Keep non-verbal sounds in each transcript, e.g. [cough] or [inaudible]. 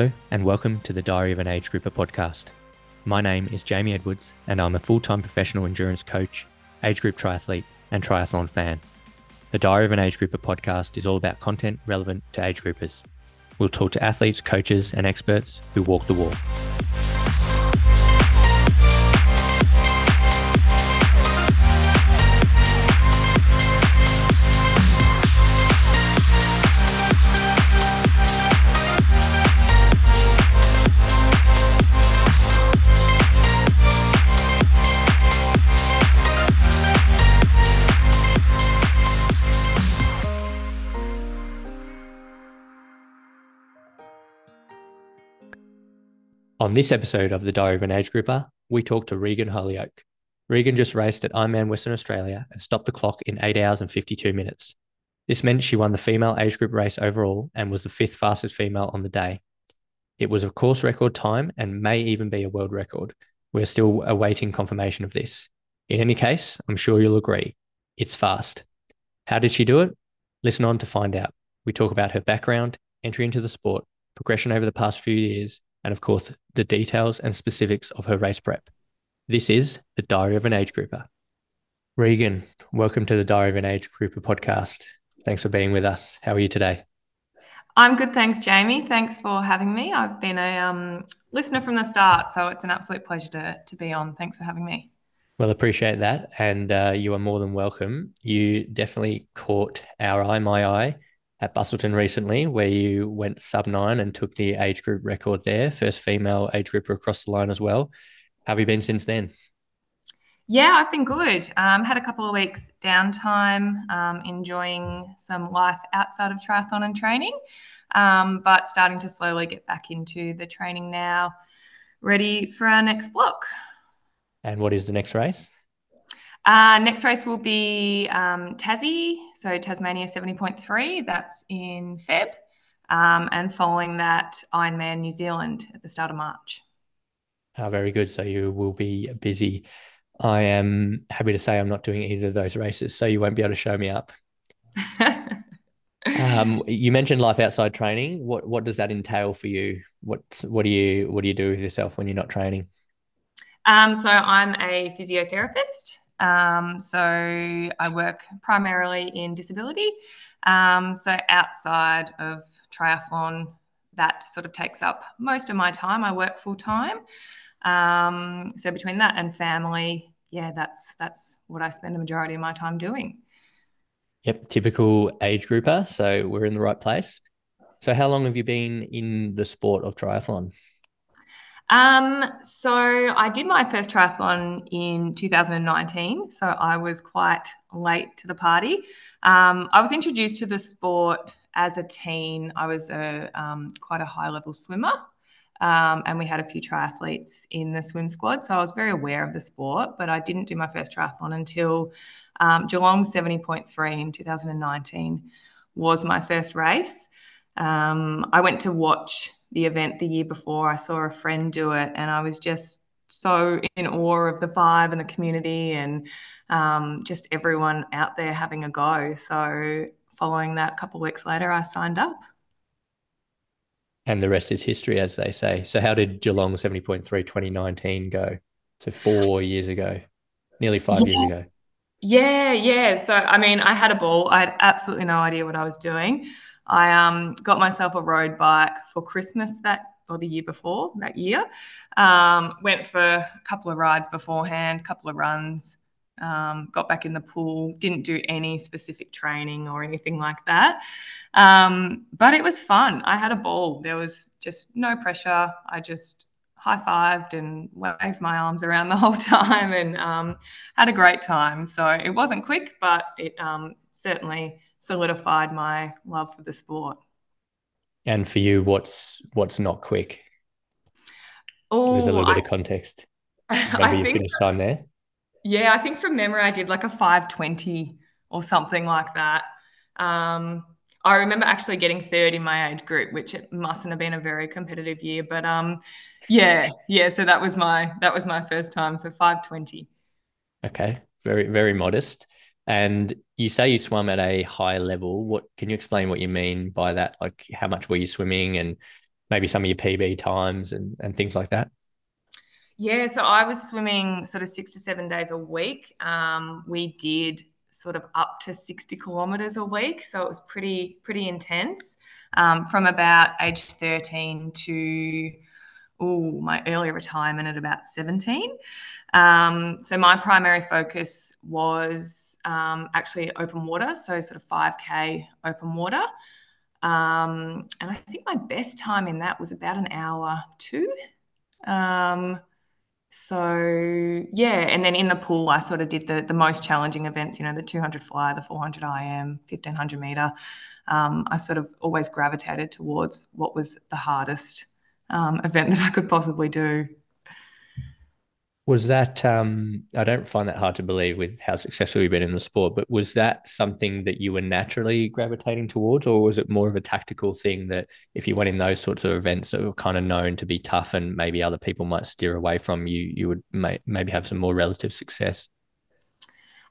Hello, and welcome to the Diary of an Age Grouper podcast. My name is Jamie Edwards, and I'm a full time professional endurance coach, age group triathlete, and triathlon fan. The Diary of an Age Grouper podcast is all about content relevant to age groupers. We'll talk to athletes, coaches, and experts who walk the walk. On this episode of the Diary of an Age Grouper, we talk to Regan Hollioake. Regan just raced at Ironman Western Australia and stopped the clock in 8 hours and 52 minutes. This meant she won the female age group race overall and was the fifth fastest female on the day. It was a course record time and may even be a world record. We're still awaiting confirmation of this. In any case, I'm sure you'll agree, it's fast. How did she do it? Listen on to find out. We talk about her background, entry into the sport, progression over the past few years, and of course, the details and specifics of her race prep. This is the Diary of an Age Grouper. Regan, welcome to the Diary of an Age Grouper podcast. Thanks for being with us. How are you today? I'm good, thanks, Jamie. Thanks for having me. I've been a um, listener from the start, so it's an absolute pleasure to, to be on. Thanks for having me. Well, appreciate that. And uh, you are more than welcome. You definitely caught our eye, my eye, at Busselton recently, where you went sub nine and took the age group record there, first female age grouper across the line as well. How have you been since then? Yeah, I've been good. Um, had a couple of weeks downtime, um, enjoying some life outside of triathlon and training, um, but starting to slowly get back into the training now, ready for our next block. And what is the next race? Uh, next race will be um, Tassie, so Tasmania 70.3. That's in Feb. Um, and following that, Ironman New Zealand at the start of March. Oh, very good. So you will be busy. I am happy to say I'm not doing either of those races, so you won't be able to show me up. [laughs] um, you mentioned life outside training. What what does that entail for you? What what do you what do you do with yourself when you're not training? Um, so I'm a physiotherapist. Um, so I work primarily in disability. Um, so outside of triathlon, that sort of takes up most of my time. I work full time. Um, so between that and family, yeah, that's that's what I spend the majority of my time doing. Yep, typical age grouper. So we're in the right place. So how long have you been in the sport of triathlon? Um, so I did my first triathlon in 2019. So I was quite late to the party. Um, I was introduced to the sport as a teen. I was a um, quite a high level swimmer. Um, and we had a few triathletes in the swim squad. So I was very aware of the sport, but I didn't do my first triathlon until um, Geelong 70.3 in 2019 was my first race. Um, I went to watch the event the year before. I saw a friend do it, and I was just so in awe of the vibe and the community and um, just everyone out there having a go. So, following that, a couple of weeks later, I signed up. And the rest is history, as they say. So, how did Geelong 70.3 2019 go? So, four years ago, nearly five yeah. years ago. Yeah, yeah. So, I mean, I had a ball. I had absolutely no idea what I was doing. I um, got myself a road bike for Christmas that or the year before that year. Um, went for a couple of rides beforehand, couple of runs. Um, got back in the pool. Didn't do any specific training or anything like that, um, but it was fun. I had a ball. There was just no pressure. I just high fived and waved my arms around the [laughs] whole time and um, had a great time. So it wasn't quick, but it um, certainly solidified my love for the sport. And for you, what's what's not quick? Oh, there's a little I, bit of context. [laughs] Remember I your think, finish time there. Yeah, I think from memory, I did like a 520 or something like that. Um, I remember actually getting third in my age group, which it mustn't have been a very competitive year, but um, yeah, yeah. So that was my that was my first time. So 520. Okay, very very modest. And you say you swam at a high level. What can you explain what you mean by that? Like how much were you swimming and maybe some of your PB times and, and things like that? Yeah, so I was swimming sort of six to seven days a week. Um, we did sort of up to 60 kilometers a week. So it was pretty, pretty intense um, from about age 13 to ooh, my early retirement at about 17. Um, so my primary focus was um, actually open water, so sort of 5K open water. Um, and I think my best time in that was about an hour two. Um, so yeah, and then in the pool, I sort of did the the most challenging events. You know, the 200 fly, the 400 IM, 1500 meter. Um, I sort of always gravitated towards what was the hardest um, event that I could possibly do. Was that um, I don't find that hard to believe with how successful you've been in the sport, but was that something that you were naturally gravitating towards, or was it more of a tactical thing that if you went in those sorts of events that were kind of known to be tough and maybe other people might steer away from you, you would may, maybe have some more relative success?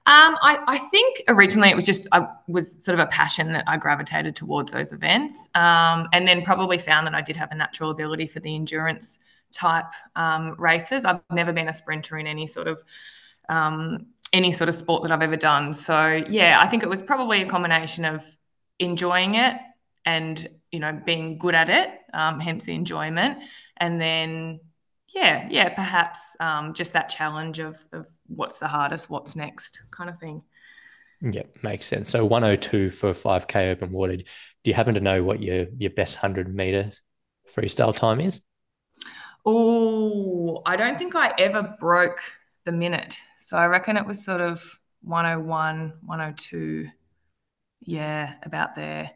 Um, I, I, think originally it was just I was sort of a passion that I gravitated towards those events, um, and then probably found that I did have a natural ability for the endurance type um, races. I've never been a sprinter in any sort of um, any sort of sport that I've ever done. So yeah, I think it was probably a combination of enjoying it and you know being good at it, um, hence the enjoyment, and then yeah, yeah, perhaps um, just that challenge of of what's the hardest, what's next, kind of thing. Yeah, makes sense. So 102 for 5k open water. Do you happen to know what your your best 100 meter freestyle time is? Oh, I don't think I ever broke the minute. So I reckon it was sort of 101, 102. Yeah, about there.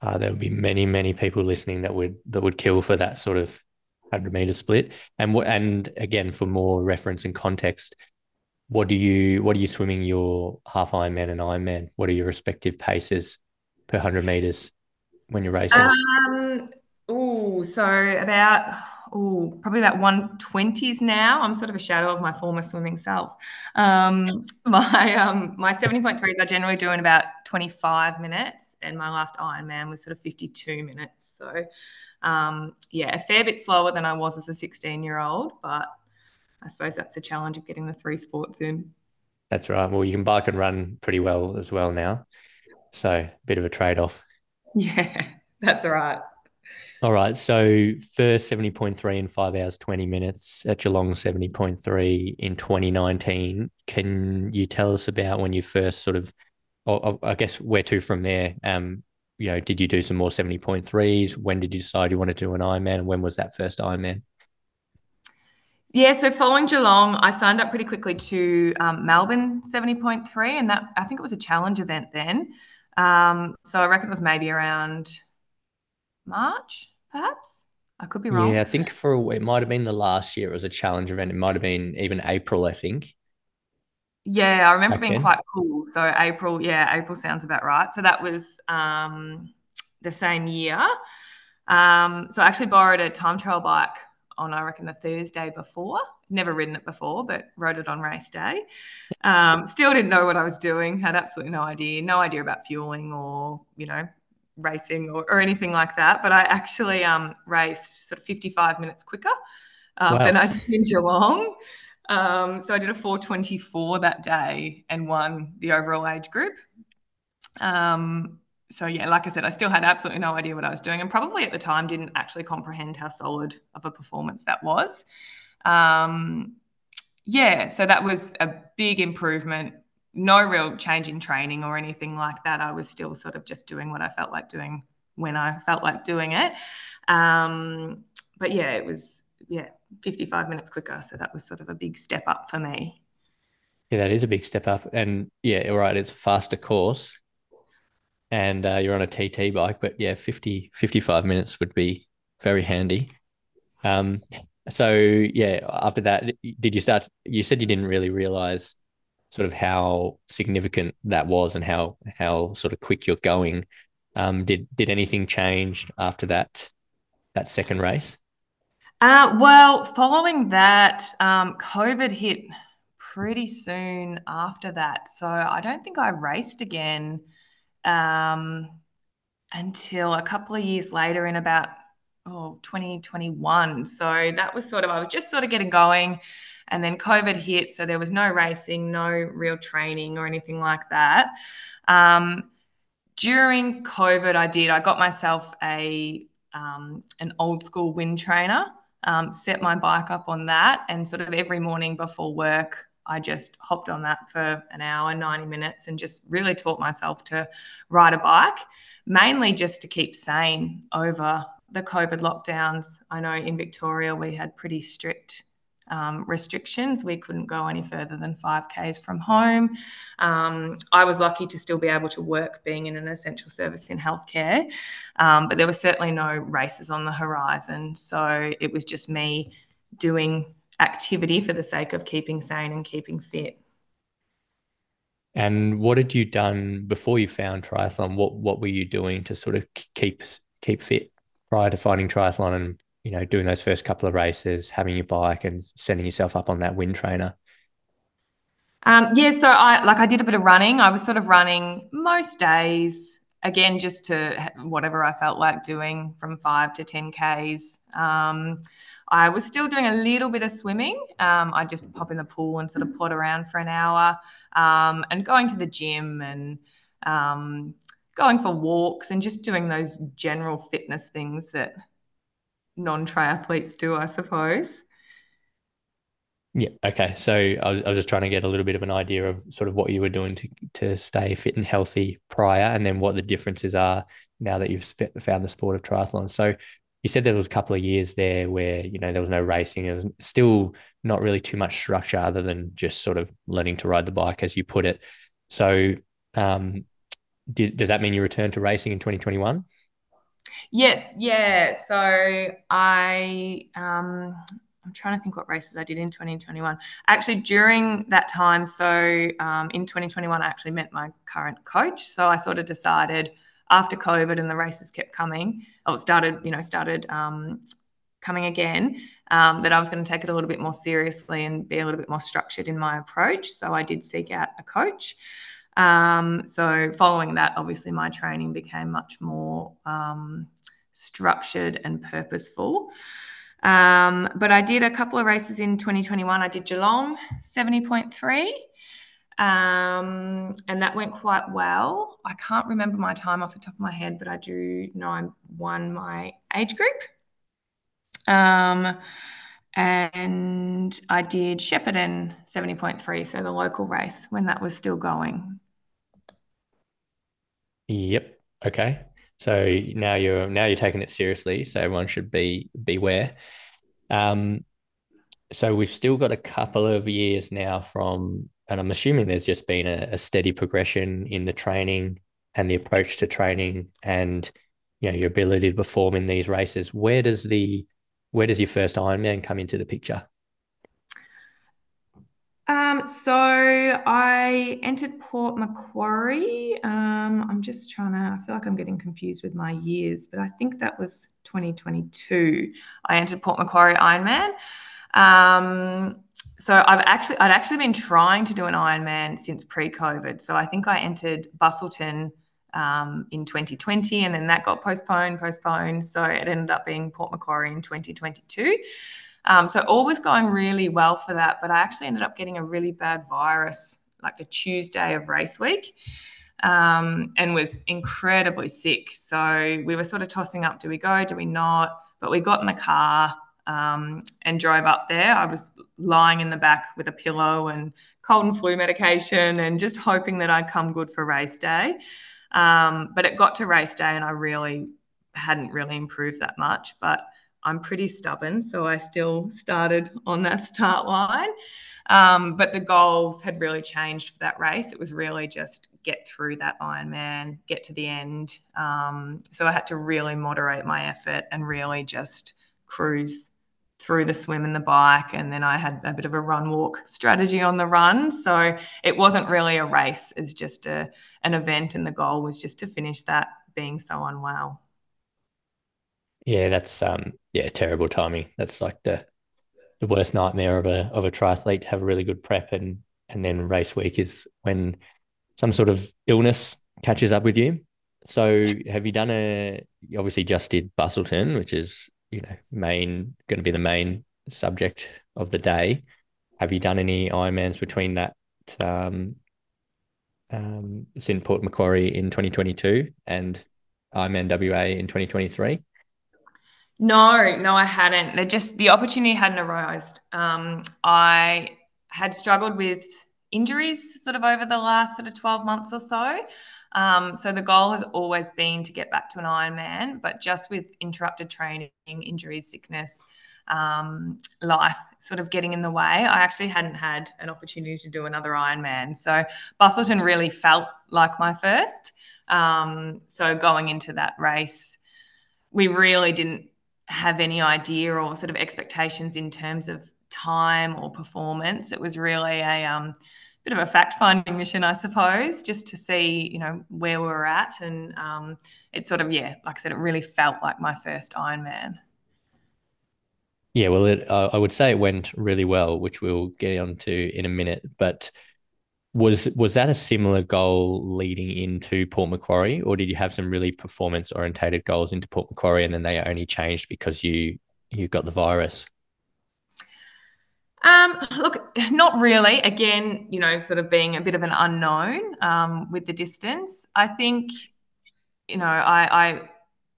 Uh, there would be many, many people listening that would that would kill for that sort of hundred meter split. And what and again for more reference and context, what do you what are you swimming your half Ironman and Ironman? What are your respective paces per hundred meters when you're racing? Um, oh, so about oh, probably about 120s now. I'm sort of a shadow of my former swimming self. Um, [laughs] my um, my 70.3s I generally do in about 25 minutes, and my last Ironman was sort of 52 minutes. So, um, yeah, a fair bit slower than I was as a 16 year old, but I suppose that's the challenge of getting the three sports in. That's right. Well, you can bike and run pretty well as well now. So, a bit of a trade off. [laughs] Yeah, that's right. All right. So first 70.3 in five hours, 20 minutes at Geelong 70.3 in 2019. Can you tell us about when you first sort of, I guess, where to from there? Um, you know, did you do some more 70.3s? When did you decide you wanted to do an Ironman? And when was that first Ironman? Yeah, so following Geelong, I signed up pretty quickly to um, Melbourne 70.3, and that I think it was a challenge event then. Um, so I reckon it was maybe around March, perhaps. I could be wrong. Yeah, I think for it might have been the last year. It was a challenge event. It might have been even April, I think. Yeah, I remember being quite cool. So April, yeah, April sounds about right. So that was um, the same year. Um, so I actually borrowed a time trial bike on, I reckon, the Thursday before. Never ridden it before, but rode it on race day. Um, still didn't know what I was doing. Had absolutely no idea. No idea about fueling or you know racing or, or anything like that, but I actually um, raced sort of 55 minutes quicker um, wow. than I [laughs] did in Geelong. Um, so I did a 424 that day and won the overall age group. Um, so yeah, like I said, I still had absolutely no idea what I was doing, and probably at the time didn't actually comprehend how solid of a performance that was. Um, yeah, so that was a big improvement no real change in training or anything like that. I was still sort of just doing what I felt like doing when I felt like doing it. Um, but yeah, it was yeah 55 minutes quicker, so that was sort of a big step up for me. Yeah, that is a big step up, and yeah, right, it's faster course, and uh, you're on a TT bike, but yeah, 50 55 minutes would be very handy. Um, so yeah, after that, did you start? You said you didn't really realize sort of how significant that was and how how sort of quick you're going. Um, did did anything change after that that second race? Uh, well, following that, um, COVID hit pretty soon after that, so I don't think I raced again um, until a couple of years later, in about oh 2021. So that was sort of I was just sort of getting going, and then COVID hit, so there was no racing, no real training or anything like that. Um, during COVID, I did. I got myself a um, an old school wind trainer. Um, set my bike up on that, and sort of every morning before work, I just hopped on that for an hour, 90 minutes, and just really taught myself to ride a bike, mainly just to keep sane over the COVID lockdowns. I know in Victoria we had pretty strict um, restrictions. We couldn't go any further than 5Ks from home. Um, I was lucky to still be able to work being in an essential service in healthcare, um, but there were certainly no races on the horizon. So it was just me doing activity for the sake of keeping sane and keeping fit. And what had you done before you found triathlon? What what were you doing to sort of keep keep fit prior to finding triathlon and you know doing those first couple of races, having your bike and setting yourself up on that wind trainer? Um, yeah, so I like I did a bit of running. I was sort of running most days, again, just to whatever I felt like doing from five to 10 Ks. Um, I was still doing a little bit of swimming. Um, I just pop in the pool and sort of plod around for an hour um, and going to the gym and um, going for walks and just doing those general fitness things that non triathletes do, I suppose. Yeah. Okay. So I was, I was just trying to get a little bit of an idea of sort of what you were doing to to stay fit and healthy prior, and then what the differences are now that you've found the sport of triathlon. So you said there was a couple of years there where you know there was no racing. It was still not really too much structure other than just sort of learning to ride the bike, as you put it. So, um, did, does that mean you returned to racing in 2021? Yes, yeah. So I um, I'm trying to think what races I did in 2021. Actually, during that time, so um, in 2021, I actually met my current coach. So I sort of decided after COVID and the races kept coming, oh, it started, you know, started um, coming again, um, that I was going to take it a little bit more seriously and be a little bit more structured in my approach. So I did seek out a coach. Um, so following that, obviously, my training became much more um, structured and purposeful. Um, but I did a couple of races in 2021. I did Geelong 70.3. Um, and that went quite well. I can't remember my time off the top of my head, but I do know I won my age group. Um, and I did Shepparton 70.3, so the local race when that was still going. Yep. Okay. So now you're now you're taking it seriously. So everyone should be beware. Um, so we've still got a couple of years now from and I'm assuming there's just been a, a steady progression in the training and the approach to training and you know your ability to perform in these races. Where does the where does your first Ironman come into the picture? Um, so I entered Port Macquarie. Um, I'm just trying to, I feel like I'm getting confused with my years, but I think that was 2022. I entered Port Macquarie Ironman. Um, so I've actually I'd actually been trying to do an Ironman since pre-COVID. So I think I entered Busselton um, in 2020, and then that got postponed, postponed. So it ended up being Port Macquarie in 2022. Um, so all was going really well for that, but I actually ended up getting a really bad virus like the Tuesday of race week. Um, and was incredibly sick. So we were sort of tossing up do we go, do we not? But we got in the car um, and drove up there. I was lying in the back with a pillow and cold and flu medication and just hoping that I'd come good for race day. Um, but it got to race day and I really hadn't really improved that much. But I'm pretty stubborn, so I still started on that start line. Um, but the goals had really changed for that race. It was really just get through that Ironman, get to the end. Um, so I had to really moderate my effort and really just cruise through the swim and the bike. And then I had a bit of a run walk strategy on the run. So it wasn't really a race, it's just a, an event. And the goal was just to finish that being so unwell. Yeah, that's um yeah, terrible timing. That's like the the worst nightmare of a of a triathlete to have a really good prep and and then race week is when some sort of illness catches up with you. So have you done a you obviously just did Busselton, which is you know main going to be the main subject of the day. Have you done any Ironmans between that um, um, in Port Macquarie in 2022 and Ironman WA in 2023? No, no, I hadn't. They just the opportunity hadn't arisen. Um, I had struggled with injuries sort of over the last sort of 12 months or so. Um, so the goal has always been to get back to an Ironman, but just with interrupted training, injuries, sickness, um, life sort of getting in the way, I actually hadn't had an opportunity to do another Ironman. So Busselton really felt like my first. Um, so going into that race, we really didn't have any idea or sort of expectations in terms of time or performance. It was really a um, bit of a fact finding mission, I suppose, just to see, you know, where we're at. And um, it sort of, yeah, like I said, it really felt like my first Ironman. Yeah, well, it, uh, I would say it went really well, which we'll get onto in a minute. But was was that a similar goal leading into Port Macquarie, or did you have some really performance orientated goals into Port Macquarie, and then they only changed because you you got the virus? Um, look, not really. Again, you know, sort of being a bit of an unknown um, with the distance. I think, you know, I, I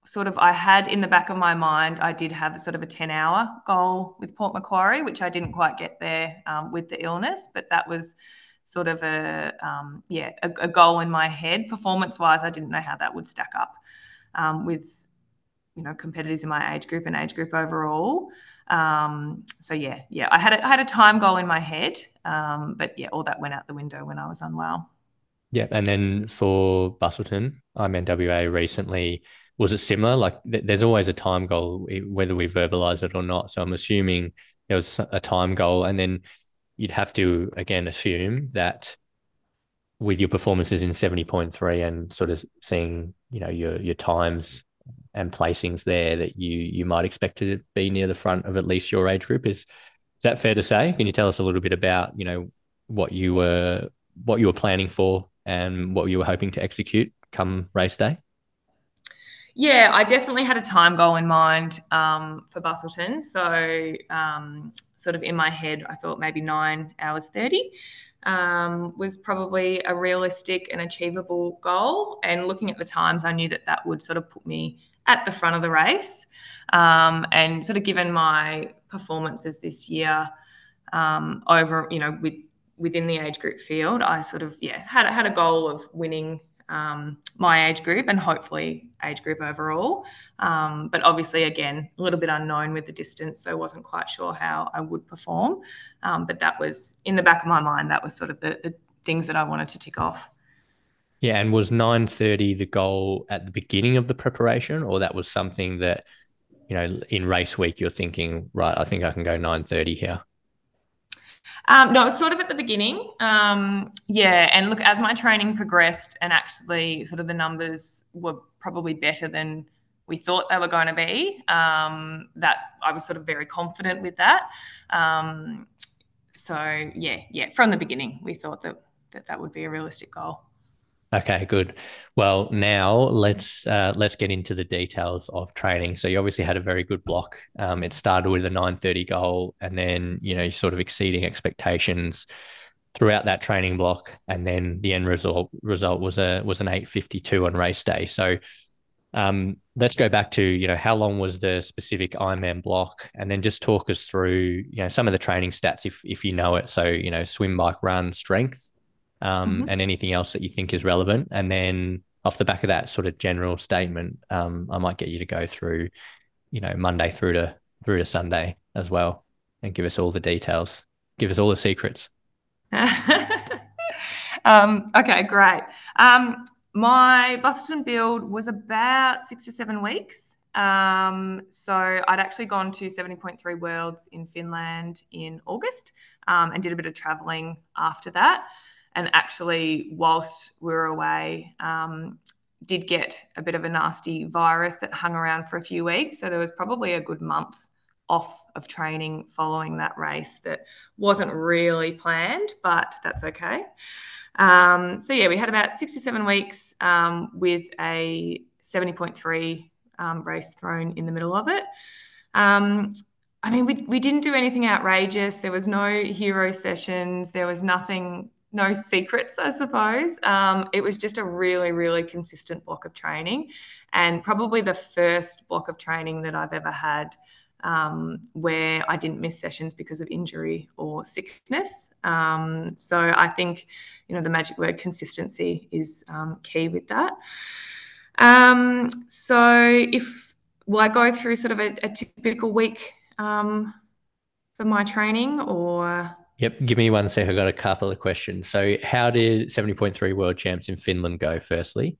sort of I had in the back of my mind, I did have sort of a 10 hour goal with Port Macquarie, which I didn't quite get there um, with the illness, but that was sort of a, um, yeah, a, a, goal in my head. Performance wise, I didn't know how that would stack up um, with, you know, competitors in my age group and age group overall. Um, so yeah, yeah, I had a, I had a time goal in my head, um, but yeah, all that went out the window when I was unwell. Yeah, and then for Busselton, I'm in WA recently. Was it similar? Like, th- there's always a time goal, whether we verbalize it or not. So I'm assuming there was a time goal, and then you'd have to again assume that with your performances in 70.3 and sort of seeing you know your your times and placings there that you you might expect to be near the front of at least your age group. Is is that fair to say? Can you tell us a little bit about you know what you were what you were planning for and what you were hoping to execute come race day? Yeah, I definitely had a time goal in mind um, for Busselton. So, um, sort of in my head, I thought maybe nine hours 30 um, was probably a realistic and achievable goal. And looking at the times, I knew that that would sort of put me at the front of the race. Um, and sort of given my performances this year um, over, you know, with within the age group field, I sort of yeah had had a goal of winning um, my age group and hopefully age group overall. Um, but obviously, again, a little bit unknown with the distance, so wasn't quite sure how I would perform. Um, but that was in the back of my mind. That was sort of the, the things that I wanted to tick off. Yeah, and was nine thirty the goal at the beginning of the preparation, or that was something that you know in race week you're thinking, right? I think I can go nine thirty here. Um, no, it was sort of at the beginning. Um, yeah, and look, as my training progressed, and actually, sort of the numbers were probably better than we thought they were going to be. Um, that I was sort of very confident with that. Um, so yeah, yeah, from the beginning, we thought that that, that would be a realistic goal. Okay, good. Well, now let's uh, let's get into the details of training. So you obviously had a very good block. Um, it started with a nine thirty goal, and then you know sort of exceeding expectations throughout that training block, and then the end result result was a was an eight fifty two on race day. So um, let's go back to you know how long was the specific Ironman block, and then just talk us through you know some of the training stats if if you know it. So you know swim, bike, run, strength um, mm-hmm. and anything else that you think is relevant. And then off the back of that sort of general statement, um, I might get you to go through, you know, Monday through to through to Sunday as well, and give us all the details, give us all the secrets. [laughs] um, okay, great. Um, my Busselton build was about six to seven weeks. Um, so I'd actually gone to 70.3 Worlds in Finland in August um, and did a bit of traveling after that and actually, whilst we were away, um, did get a bit of a nasty virus that hung around for a few weeks. So there was probably a good month off of training following that race that wasn't really planned, but that's okay. Um, so yeah, we had about six to seven weeks um, with a 70.3 um, race thrown in the middle of it. Um, I mean, we, we didn't do anything outrageous. There was no hero sessions. There was nothing, no secrets, I suppose. Um, it was just a really, really consistent block of training, and probably the first block of training that I've ever had um, where I didn't miss sessions because of injury or sickness. Um, so I think, you know, the magic word consistency is um, key with that. Um, so if will I go through sort of a, a typical week um, for my training or? Yep, give me one sec. I got a couple of questions. So, how did 70.3 world champs in Finland go, firstly?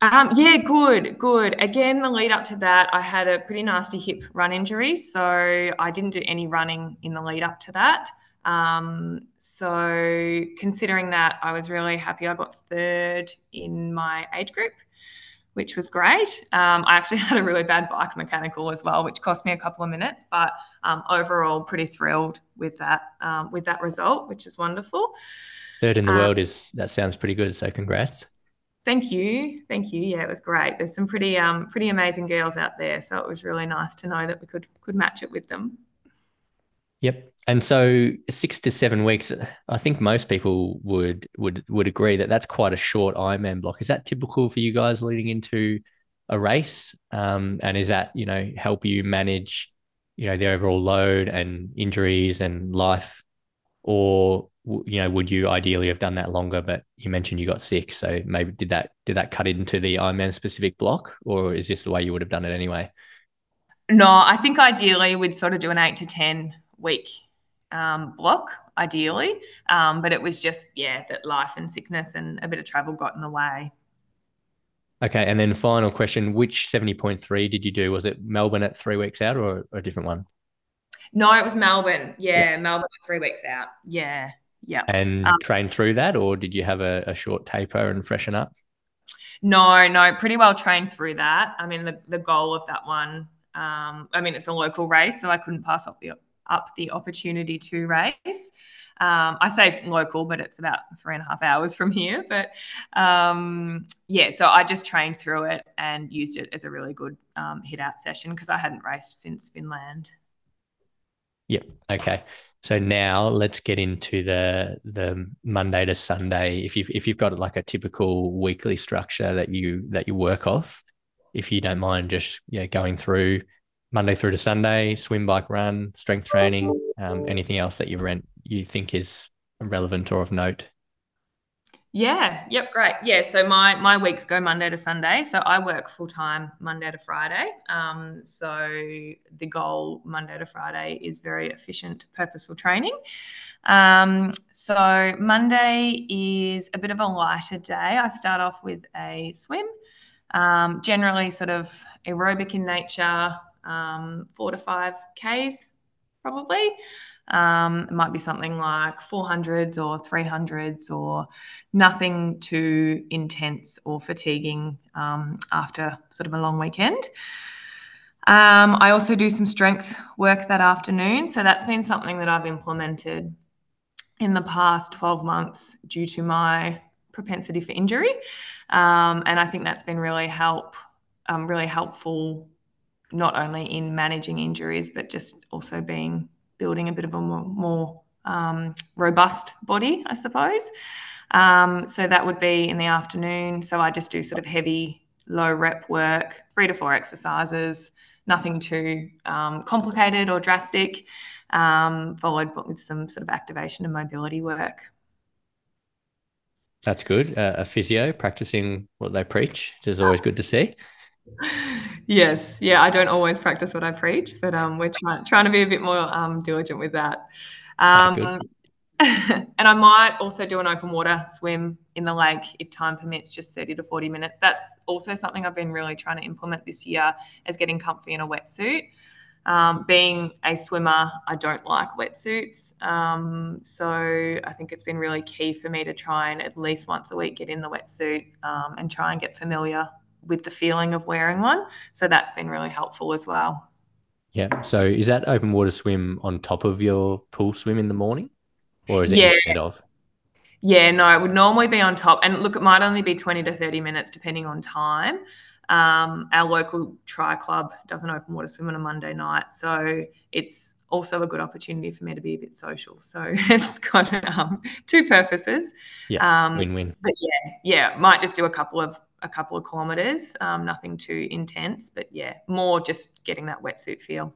Um, yeah, good, good. Again, the lead up to that, I had a pretty nasty hip run injury. So, I didn't do any running in the lead up to that. Um, so, considering that, I was really happy I got third in my age group which was great. Um, I actually [laughs] had a really bad bike mechanical as well, which cost me a couple of minutes, but um, overall, pretty thrilled with that um, with that result, which is wonderful. Third in the world um, is that sounds pretty good. So congrats. Thank you, thank you. Yeah, it was great. There's some pretty um, pretty amazing girls out there, so it was really nice to know that we could could match it with them. Yep. And so six to seven weeks, I think most people would would would agree that that's quite a short Ironman block. Is that typical for you guys leading into a race? Um, and is that you know help you manage you know the overall load and injuries and life, or you know would you ideally have done that longer? But you mentioned you got sick, so maybe did that did that cut into the Ironman specific block, or is this the way you would have done it anyway? No, I think ideally we'd sort of do an eight to ten week um, block, ideally. Um, but it was just, yeah, that life and sickness and a bit of travel got in the way. Okay. And then final question which 70.3 did you do? Was it Melbourne at three weeks out or, a different one? No, it was Melbourne. Yeah, yeah. Melbourne three weeks out. Yeah. Yeah. And um, train through that, or did you have a, a short taper and freshen up? No, no, pretty well trained through that. I mean, the, the goal of that one, um, I mean, it's a local race, so I couldn't pass up the up the opportunity to race. Um, I say local, but it's about three and a half hours from here. But um, yeah, so I just trained through it and used it as a really good um, hit out session because I hadn't raced since Finland. Yep. Okay. So now let's get into the the Monday to Sunday. If you've if you've got like a typical weekly structure that you that you work off, if you don't mind just yeah going through Monday through to Sunday, swim, bike, run, strength training, um, anything else that you rent you think is relevant or of note? Yeah, yep, great. Yeah, so my my weeks go Monday to Sunday. So I work full time Monday to Friday. Um, so the goal Monday to Friday is very efficient, purposeful training. Um, so Monday is a bit of a lighter day. I start off with a swim, um, generally sort of aerobic in nature, um, four to five Ks probably. Um, it might be something like 400s or 300s or nothing too intense or fatiguing um, after sort of a long weekend. Um, I also do some strength work that afternoon. So that's been something that I've implemented in the past 12 months due to my propensity for injury. Um, and I think that's been really help, um, really helpful not only in managing injuries, but just also being building a bit of a more, more um, robust body, I suppose. Um, so that would be in the afternoon. So I just do sort of heavy, low rep work, three to four exercises, nothing too um, complicated or drastic, um, followed with some sort of activation and mobility work. That's good. Uh, a physio practicing what they preach, which is always good to see yes, yeah, I don't always practice what I preach, but um, we're trying trying to be a bit more um, diligent with that. Um, [laughs] and I might also do an open water swim in the lake if time permits, just 30 to 40 minutes. That's also something I've been really trying to implement this year is getting comfy in a wetsuit. Um, being a swimmer, I don't like wetsuits. Um, so I think it's been really key for me to try and at least once a week get in the wetsuit um, and try and get familiar with the feeling of wearing one. So that's been really helpful as well. Yeah. So is that open water swim on top of your pool swim in the morning? Or is it yeah. instead of? Yeah, no, it would normally be on top. And look, it might only be 20 to 30 minutes depending on time. Um, our local tri club does an open water swim on a Monday night, so it's also a good opportunity for me to be a bit social. So [laughs] it's got um, two purposes. Yeah, um, win-win. But yeah, yeah, might just do a couple of a couple of kilometers, um, nothing too intense, but yeah, more just getting that wetsuit feel.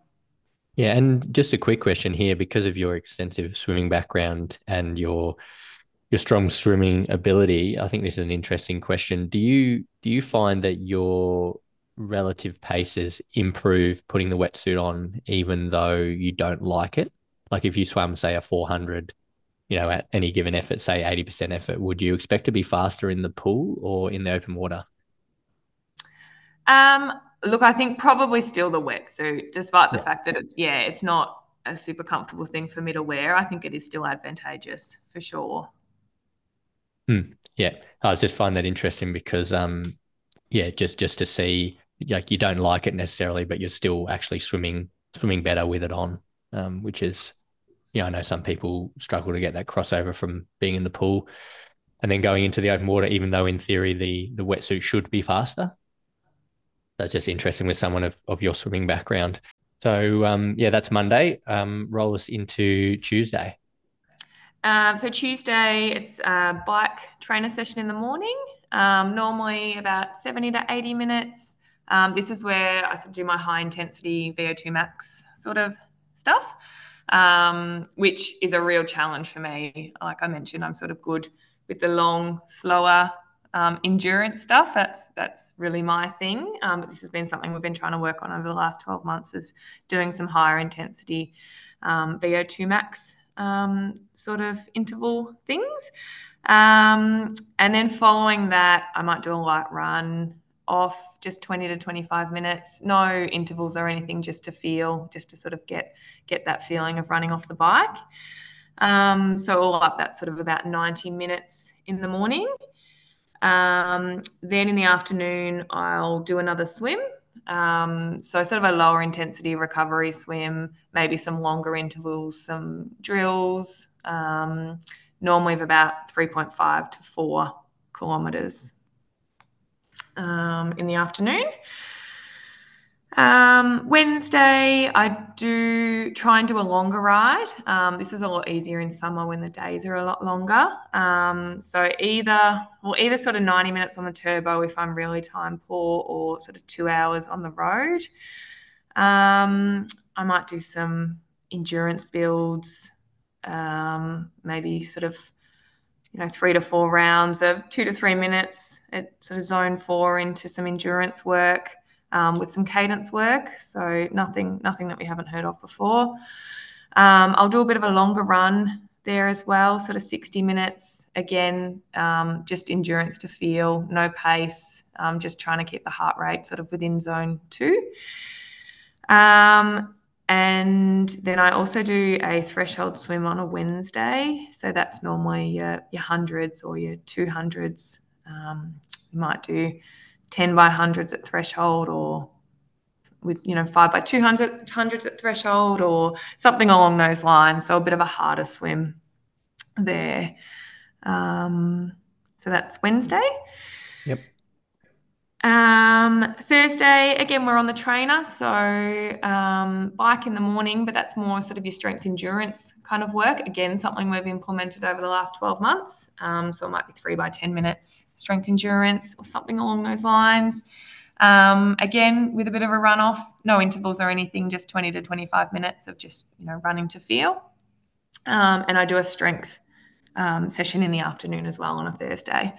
Yeah, and just a quick question here because of your extensive swimming background and your your strong swimming ability. I think this is an interesting question. Do you do you find that your relative paces improve putting the wetsuit on, even though you don't like it? Like if you swam, say, a 400, you know, at any given effort, say 80% effort, would you expect to be faster in the pool or in the open water? Um, look, I think probably still the wetsuit, despite the yeah. fact that it's, yeah, it's not a super comfortable thing for me to wear. I think it is still advantageous for sure. Hmm. Yeah, I just find that interesting because, um, yeah, just just to see like you don't like it necessarily, but you're still actually swimming swimming better with it on, um, which is, you know, I know some people struggle to get that crossover from being in the pool and then going into the open water, even though in theory the the wetsuit should be faster. That's just interesting with someone of, of your swimming background. So um, yeah, that's Monday. Um, roll us into Tuesday. Um, so Tuesday, it's a bike trainer session in the morning. Um, normally about 70 to 80 minutes. Um, this is where I do my high intensity VO2 max sort of stuff, um, which is a real challenge for me. Like I mentioned, I'm sort of good with the long, slower um, endurance stuff. That's that's really my thing. Um, but this has been something we've been trying to work on over the last 12 months is doing some higher intensity um, VO2 max um, sort of interval things. and then following that, I might do a light run off just 20 to 25 minutes. No intervals or anything just to feel just to sort of get get that feeling of running off the bike. Um, so all up that's sort of about 90 minutes in the morning. Um, then in the afternoon i'll do another swim. Um, so sort of a lower intensity recovery swim maybe some longer intervals some drills. Um, normally of about 3.5 to 4 kilometers um, in the afternoon. Um, Wednesday, I do try and do a longer ride. Um, this is a lot easier in summer when the days are a lot longer. Um, so either, well, either sort of 90 minutes on the turbo if I'm really time poor, or sort of two hours on the road. Um, I might do some endurance builds, um, maybe sort of you know, three to four rounds of two to three minutes at sort of zone four into some endurance work um, with some cadence work. So nothing, nothing that we haven't heard of before. Um, I'll do a bit of a longer run there as well, sort of 60 minutes. Again, um, just endurance to feel, no pace, um, just trying to keep the heart rate sort of within zone two. Um, and then I also do a threshold swim on a Wednesday. So that's normally your, your hundreds or your 200s. Um, you might do 10 by hundreds at threshold or with, you know, five by 200 hundreds at threshold or something along those lines. So a bit of a harder swim there. Um, so that's Wednesday. Um, Thursday, again, we're on the trainer. So, um, bike in the morning, but that's more sort of your strength endurance kind of work. Again, something we've implemented over the last 12 months. Um, so, it might be three by 10 minutes strength endurance or something along those lines. Um, again, with a bit of a run off, no intervals or anything, just 20 to 25 minutes of just, you know, running to feel. Um, and I do a strength um, session in the afternoon as well on a Thursday.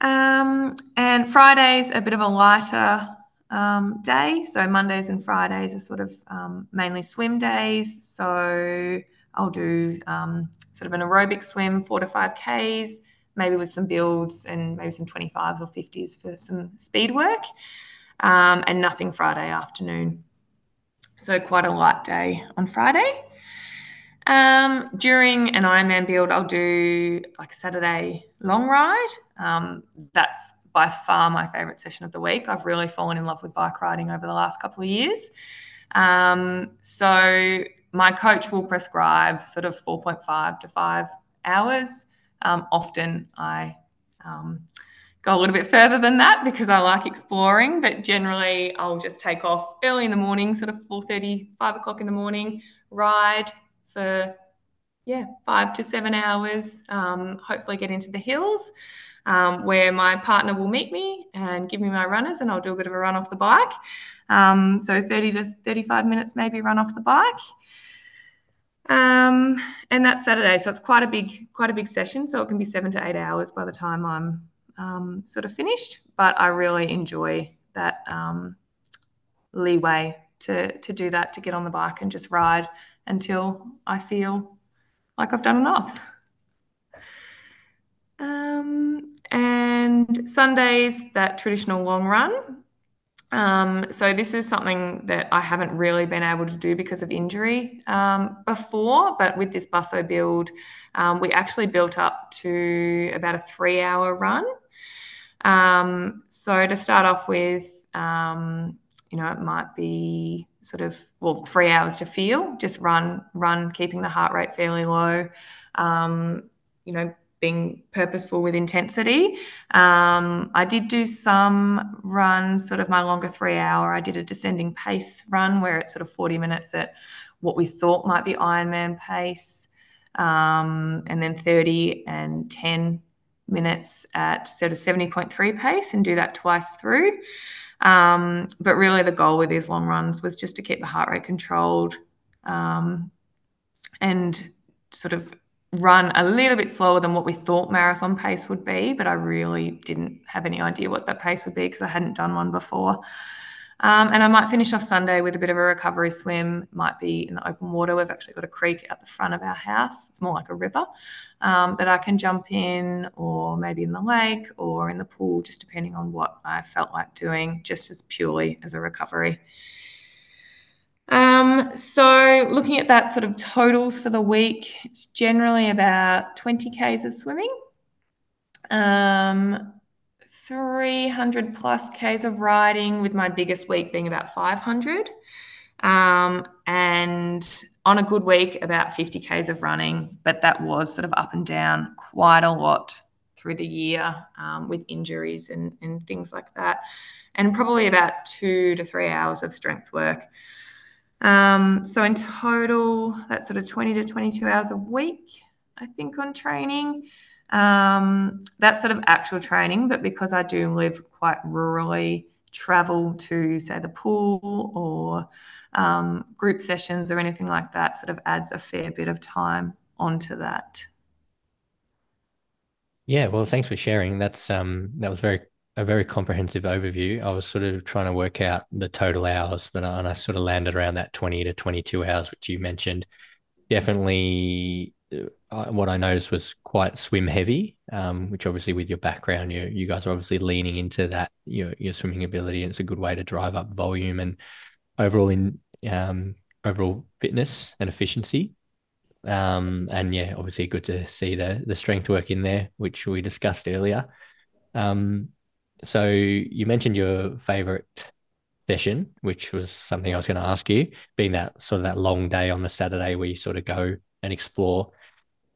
Um, and Fridays a bit of a lighter um, day. So Mondays and Fridays are sort of um, mainly swim days. So I'll do um, sort of an aerobic swim, four to five Ks, maybe with some builds and maybe some 25s or 50s for some speed work, um, and nothing Friday afternoon. So quite a light day on Friday. Um, during an Ironman build, I'll do like a Saturday long ride. Um, that's by far my favorite session of the week. I've really fallen in love with bike riding over the last couple of years. Um, so my coach will prescribe sort of 4.5 to 5 hours. Um, often I um, go a little bit further than that because I like exploring. But generally, I'll just take off early in the morning, sort of 4:30, 5 o'clock in the morning, ride for yeah five to seven hours. Um, hopefully, get into the hills. Um, where my partner will meet me and give me my runners, and I'll do a bit of a run off the bike. Um, so 30 to 35 minutes, maybe run off the bike. Um, and that's Saturday, so it's quite a big, quite a big session. So it can be seven to eight hours by the time I'm um, sort of finished. But I really enjoy that leeway to to do that, to get on the bike and just ride until I feel like I've done enough. Um, and Sundays, that traditional long run. Um, so this is something that I haven't really been able to do because of injury um, before, but with this busso build, um, we actually built up to about a three-hour run. Um, so to start off with, um, you know, it might be sort of well three hours to feel, just run, run, keeping the heart rate fairly low. Um, you know, being purposeful with intensity. Um, I did do some runs, sort of my longer three hour. I did a descending pace run where it's sort of 40 minutes at what we thought might be Ironman pace, um, and then 30 and 10 minutes at sort of 70.3 pace and do that twice through. Um, but really, the goal with these long runs was just to keep the heart rate controlled um, and sort of run a little bit slower than what we thought marathon pace would be, but I really didn't have any idea what that pace would be because I hadn't done one before. Um, and I might finish off Sunday with a bit of a recovery swim. Might be in the open water. We've actually got a creek at the front of our house. It's more like a river um, that I can jump in, or maybe in the lake or in the pool, just depending on what I felt like doing, just as purely as a recovery. Um, so looking at that sort of totals for the week, it's generally about 20 Ks of swimming, um, 300 plus Ks of riding, with my biggest week being about 500. Um, and on a good week, about 50 Ks of running, but that was sort of up and down quite a lot through the year um, with injuries and, and things like that. And probably about two to three hours of strength work. Um, so in total, that's sort of 20 to 22 hours a week, I think, on training. Um, that's sort of actual training, but because I do live quite rurally, travel to say the pool or um, group sessions or anything like that sort of adds a fair bit of time onto that. Yeah, well, thanks for sharing. That's um, that was very a very comprehensive overview. I was sort of trying to work out the total hours, but I, and I sort of landed around that 20 to 22 hours, which you mentioned. Definitely, uh, what I noticed was quite swim heavy, um, which obviously with your background, you you guys are obviously leaning into that your your swimming ability, and it's a good way to drive up volume and overall in um, overall fitness and efficiency. Um, and yeah, obviously good to see the the strength work in there, which we discussed earlier. Um, so you mentioned your favorite session, which was something I was going to ask you, being that sort of that long day on the Saturday where you sort of go and explore.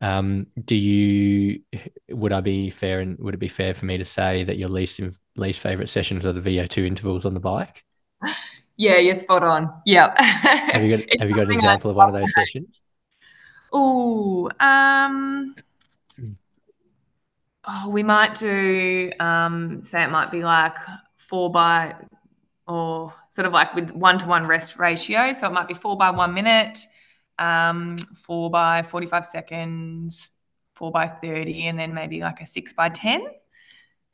Um, do you would I be fair and would it be fair for me to say that your least least favorite sessions are the VO2 intervals on the bike? [laughs] Yeah, you're spot on. Yeah. [laughs] have you got Have you got an example of one of those sessions? Oh, um, oh, we might do, um, say it might be like four by, or sort of like with one to one rest ratio. So it might be four by one minute, um, four by 45 seconds, four by 30, and then maybe like a six by 10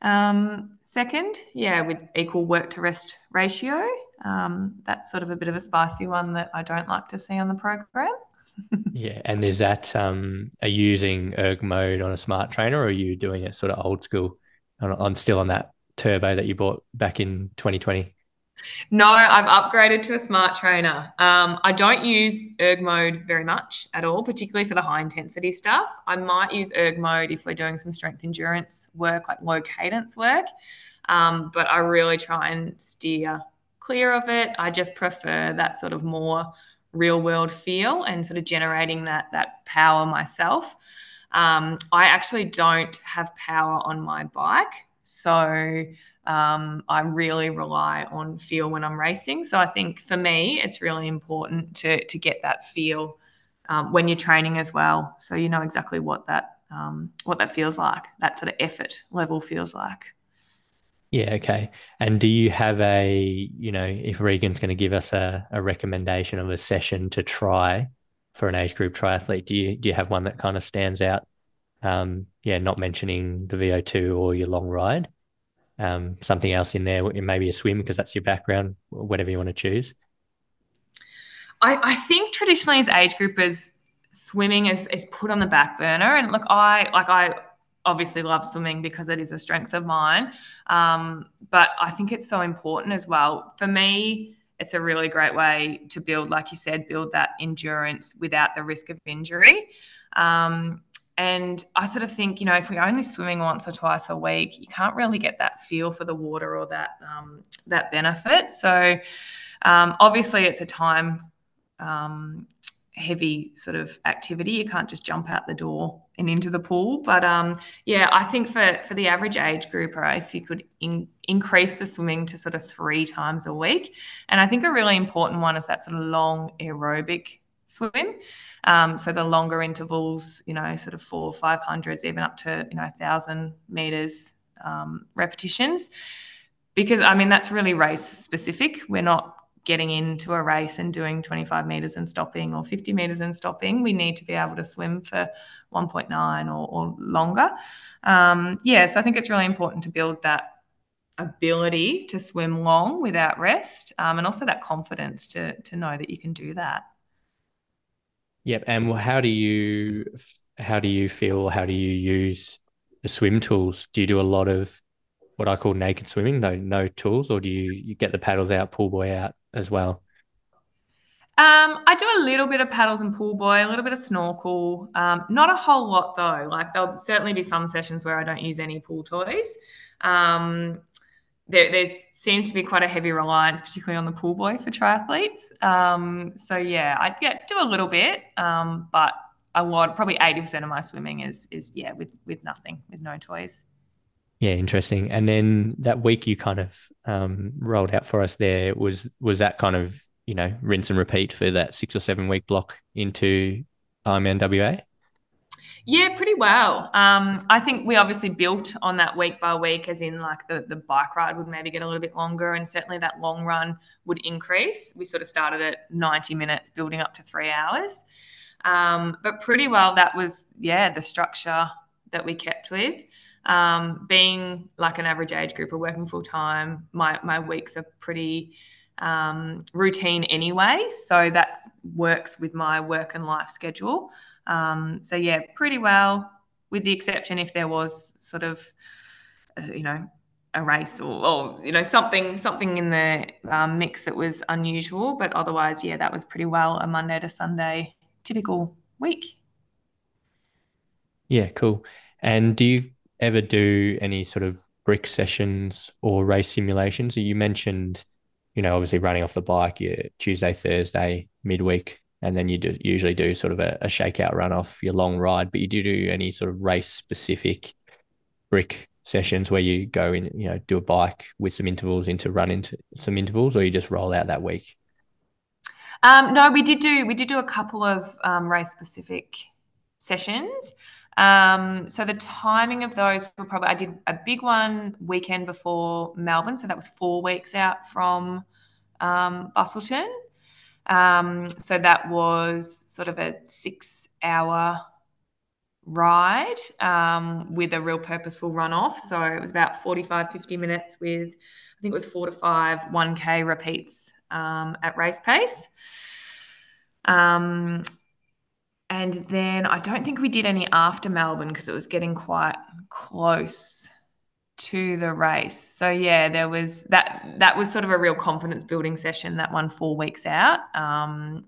um, second. Yeah, with equal work to rest ratio. Um, that's sort of a bit of a spicy one that I don't like to see on the program [laughs] yeah, and is that um, are you using erg mode on a smart trainer, or are you doing it sort of old school? I'm still on that turbo that you bought back in 2020. No, I've upgraded to a smart trainer. Um, I don't use erg mode very much at all, particularly for the high intensity stuff. I might use erg mode if we're doing some strength endurance work, like low cadence work. Um, but I really try and steer clear of it. I just prefer that sort of more real world feel and sort of generating that that power myself. Um, I actually don't have power on my bike. So um, I really rely on feel when I'm racing. So I think for me, it's really important to to get that feel um, when you're training as well, so you know exactly what that um, what that feels like, that sort of effort level feels like. Yeah, okay. And do you have a, you know, if Regan's going to give us a, a recommendation of a session to try for an age group triathlete, do you do you have one that kind of stands out? Um, yeah, not mentioning the VO2 or your long ride. Um, something else in there, maybe a swim because that's your background, whatever you want to choose. I, I think traditionally as age groupers, swimming is, is put on the back burner. And look, I like I obviously love swimming because it is a strength of mine. Um, but I think it's so important as well. For me, it's a really great way to build, like you said, build that endurance without the risk of injury. Um, and I sort of think, you know, if we're only swimming once or twice a week, you can't really get that feel for the water or that um, that benefit. So um, obviously, it's a time um, heavy sort of activity. You can't just jump out the door and into the pool. But um, yeah, I think for for the average age group, if you could in, increase the swimming to sort of three times a week, and I think a really important one is that sort of long aerobic swim. Um, so the longer intervals, you know, sort of four, five hundreds, even up to you know thousand meters um, repetitions. Because I mean that's really race specific. We're not getting into a race and doing 25 meters and stopping or 50 meters and stopping. We need to be able to swim for 1.9 or, or longer. Um, yeah, so I think it's really important to build that ability to swim long without rest um, and also that confidence to, to know that you can do that. Yep. And how do you how do you feel? How do you use the swim tools? Do you do a lot of what I call naked swimming, no no tools, or do you, you get the paddles out, pull buoy out as well? Um, I do a little bit of paddles and pull buoy, a little bit of snorkel. Um, not a whole lot though. Like there'll certainly be some sessions where I don't use any pool toys. Um, there, there, seems to be quite a heavy reliance, particularly on the pull buoy for triathletes. Um, so yeah, I yeah, do a little bit, um, but a lot, probably eighty percent of my swimming is is yeah with with nothing, with no toys. Yeah, interesting. And then that week you kind of um, rolled out for us there was was that kind of you know rinse and repeat for that six or seven week block into Ironman WA. Yeah, pretty well. Um, I think we obviously built on that week by week, as in like the, the bike ride would maybe get a little bit longer, and certainly that long run would increase. We sort of started at 90 minutes, building up to three hours. Um, but pretty well, that was, yeah, the structure that we kept with. Um, being like an average age group or working full time, my, my weeks are pretty um, routine anyway. So that works with my work and life schedule. Um, so, yeah, pretty well, with the exception if there was sort of, uh, you know, a race or, or, you know something something in the um, mix that was unusual but otherwise yeah that was pretty well a monday to sunday typical week yeah cool and do you ever do any sort of brick sessions or race simulations? You mentioned, you know, obviously running off the bike, you Tuesday, Thursday, midweek, and then you do, usually do sort of a, a shakeout run off your long ride. But you do do any sort of race specific brick sessions where you go in, you know, do a bike with some intervals into run into some intervals, or you just roll out that week? Um, no, we did do we did do a couple of um, race specific sessions. Um, so the timing of those were probably I did a big one weekend before Melbourne, so that was four weeks out from um, Busselton. Um, so that was sort of a six-hour ride um, with a real purposeful runoff. So it was about 45, 50 minutes with, I think it was four to five 1K repeats um, at race pace. Um, and then I don't think we did any after Melbourne because it was getting quite close to the race. So yeah, there was that. That was sort of a real confidence building session. That one four weeks out, um,